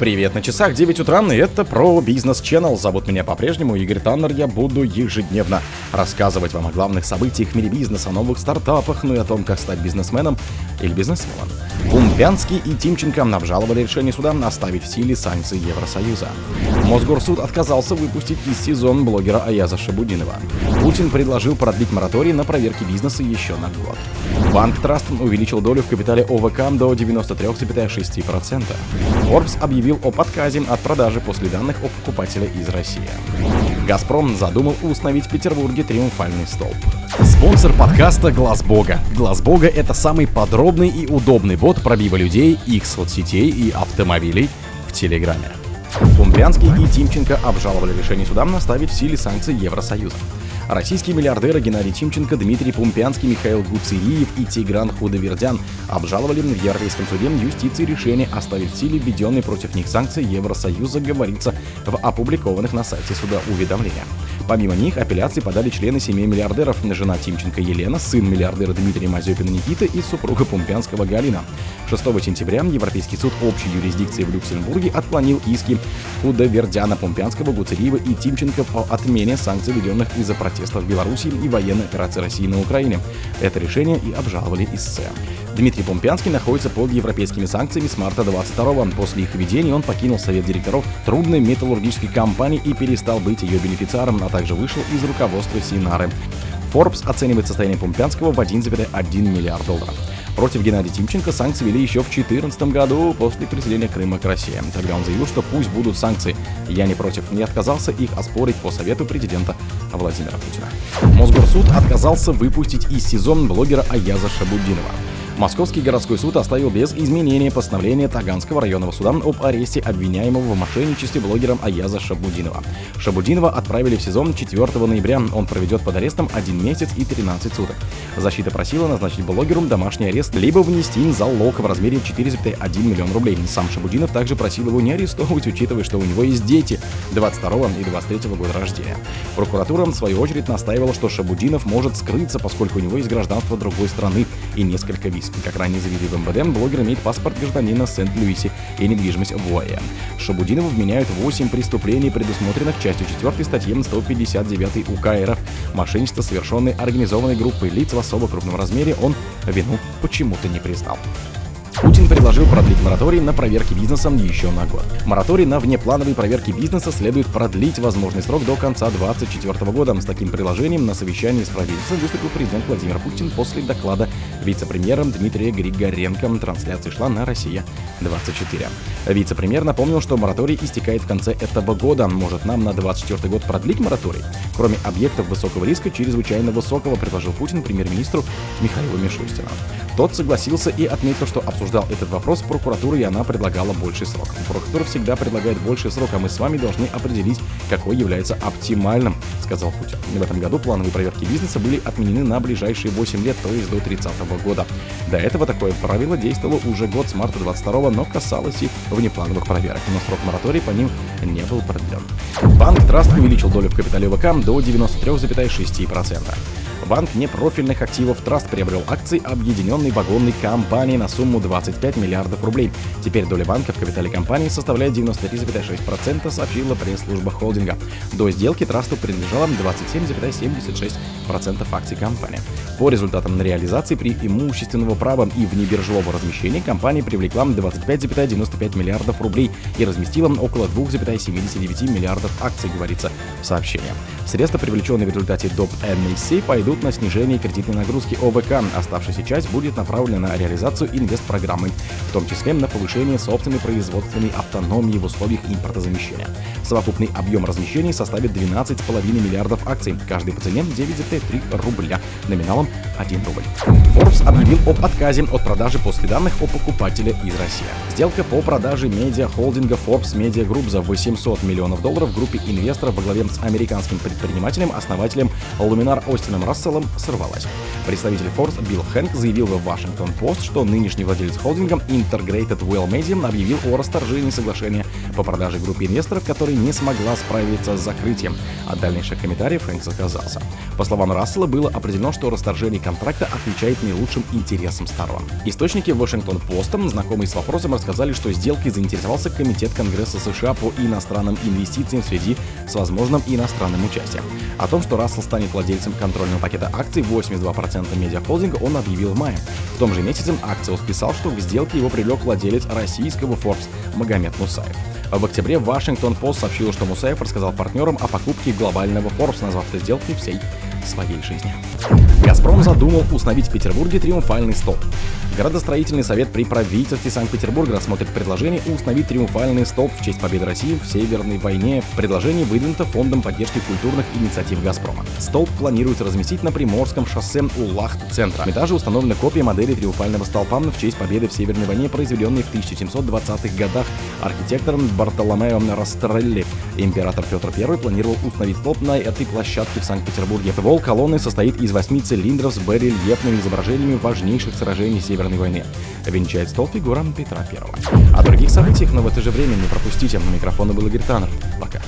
Привет на часах 9 утра, и это про бизнес Channel. Зовут меня по-прежнему Игорь Таннер. Я буду ежедневно рассказывать вам о главных событиях в мире бизнеса, о новых стартапах, ну и о том, как стать бизнесменом или бизнесменом. Пумпянский и Тимченко обжаловали решение суда оставить в силе санкции Евросоюза. Мосгорсуд отказался выпустить из сезон блогера Аяза Шабудинова. Путин предложил продлить мораторий на проверки бизнеса еще на год. Банк Траст увеличил долю в капитале ОВК до 93,6%. Forbes объявил об отказе от продажи после данных о покупателе из России. «Газпром» задумал установить в Петербурге триумфальный столб. Спонсор подкаста «Глаз Бога». «Глаз Бога» — это самый подробный и удобный бот пробива людей, их соцсетей и автомобилей в Телеграме. Пумпянский и Тимченко обжаловали решение суда наставить в силе санкции Евросоюза. Российские миллиардеры Геннадий Тимченко, Дмитрий Пумпянский, Михаил Гуцириев и Тигран Худовердян обжаловали в Европейском суде юстиции решение оставить в силе введенные против них санкции Евросоюза, говорится в опубликованных на сайте суда уведомлениях. Помимо них апелляции подали члены семьи миллиардеров, жена Тимченко Елена, сын миллиардера Дмитрия Мазепина Никита и супруга Пумпянского Галина. 6 сентября Европейский суд общей юрисдикции в Люксембурге отклонил иски Худовердяна, Пумпянского, Гуцериева и Тимченко о отмене санкций, введенных из-за протестов в Беларуси и военной операции России на Украине. Это решение и обжаловали ИСС. Дмитрий Помпянский находится под европейскими санкциями с марта 22 После их введения он покинул совет директоров трудной металлургической компании и перестал быть ее бенефициаром, а также вышел из руководства Синары. Forbes оценивает состояние Помпянского в 1,1 миллиард долларов. Против Геннадия Тимченко санкции вели еще в 2014 году после присоединения Крыма к России. Тогда он заявил, что пусть будут санкции. Я не против, не отказался их оспорить по совету президента Владимира Путина. Мосгорсуд отказался выпустить из сезон блогера Аяза Шабудинова. Московский городской суд оставил без изменения постановление Таганского районного суда об аресте обвиняемого в мошенничестве блогером Аяза Шабудинова. Шабудинова отправили в сезон 4 ноября. Он проведет под арестом 1 месяц и 13 суток. Защита просила назначить блогеру домашний арест, либо внести залог в размере 4,1 миллион рублей. Сам Шабудинов также просил его не арестовывать, учитывая, что у него есть дети 22 и 23 года рождения. Прокуратура, в свою очередь, настаивала, что Шабудинов может скрыться, поскольку у него есть гражданство другой страны и несколько виз. Как ранее заявили в МВД, блогер имеет паспорт гражданина Сент-Луисе и недвижимость в ОАЭ. Шабудинову вменяют 8 преступлений, предусмотренных частью 4 статьи 159 УК РФ. Мошенничество, совершенное организованной группой лиц в особо крупном размере, он вину почему-то не признал. Путин предложил продлить мораторий на проверки бизнеса еще на год. Мораторий на внеплановые проверки бизнеса следует продлить возможный срок до конца 2024 года. С таким предложением на совещании с правительством выступил президент Владимир Путин после доклада вице-премьера Дмитрия Григоренко. Трансляция шла на «Россия-24». Вице-премьер напомнил, что мораторий истекает в конце этого года. Может нам на 2024 год продлить мораторий? Кроме объектов высокого риска, чрезвычайно высокого, предложил Путин премьер-министру Михаилу Мишустину. Тот согласился и отметил, что обсуждал этот вопрос с прокуратурой, и она предлагала больший срок. Прокуратура всегда предлагает больший срок, а мы с вами должны определить, какой является оптимальным, сказал Путин. В этом году плановые проверки бизнеса были отменены на ближайшие 8 лет, то есть до 30 года. До этого такое правило действовало уже год с марта 22 но касалось и внеплановых проверок, но срок моратория по ним не был продлен. Банк Траст увеличил долю в капитале ВК до 93,6%. Банк непрофильных активов Траст приобрел акции объединенной вагонной компании на сумму 25 миллиардов рублей. Теперь доля банка в капитале компании составляет 93,6%, сообщила пресс-служба холдинга. До сделки Трасту принадлежало 27,76% акций компании. По результатам реализации при имущественного права и внебиржевого размещения компания привлекла 25,95 миллиардов рублей и разместила около 2,79 миллиардов акций, говорится в сообщении. Средства, привлеченные в результате доп. NAC, пойдут на снижение кредитной нагрузки ОВК. Оставшаяся часть будет направлена на реализацию инвестпрограммы, в том числе на повышение собственной производственной автономии в условиях импортозамещения. Совокупный объем размещений составит 12,5 миллиардов акций, каждый по цене 9,3 рубля, номиналом 1 рубль. Forbes объявил об отказе от продажи после данных о покупателе из России. Сделка по продаже медиа-холдинга Forbes Media Group за 800 миллионов долларов группе инвесторов во главе с американским предпринимателем, основателем Luminar Остином Расселом сорвалась. Представитель Forbes Билл Хэнк заявил в Washington Post, что нынешний владелец холдинга Integrated Well Media объявил о расторжении соглашения по продаже группе инвесторов, которая не смогла справиться с закрытием. От дальнейших комментариев Хэнк отказался. По словам Рассела, было определено, что расторжение контракта отвечает наилучшим интересам сторон. Источники Washington Post, знакомые с вопросом, рассказали, что сделкой заинтересовался Комитет Конгресса США по иностранным инвестициям в связи с возможным иностранным участием. О том, что Рассел станет владельцем контрольного пакета акций 82% медиахолдинга, он объявил в мае. В том же месяце Акциус писал, что в сделке его привлек владелец российского Forbes Магомед Мусаев. В октябре Вашингтон Пост сообщил, что Мусаев рассказал партнерам о покупке глобального Forbes, назвав это сделкой всей своей жизни. «Газпром» задумал установить в Петербурге триумфальный столб. Градостроительный совет при правительстве Санкт-Петербурга рассмотрит предложение установить триумфальный столб в честь победы России в Северной войне. Предложение выдвинуто Фондом поддержки культурных инициатив «Газпрома». Столб планируется разместить на Приморском шоссе у Лахт-центра. Также установлена копия модели триумфального столпа в честь победы в Северной войне, произведенной в 1720-х годах архитектором Бартоломео Растрелли. Император Петр I планировал установить столб на этой площадке в Санкт-Петербурге. Вол колонны состоит из восьми цилиндров с барельефными изображениями важнейших сражений Северной войны. Венчает стол фигура Петра I. О других событиях, но в это же время не пропустите. На микрофона был Игорь Таннер. Пока.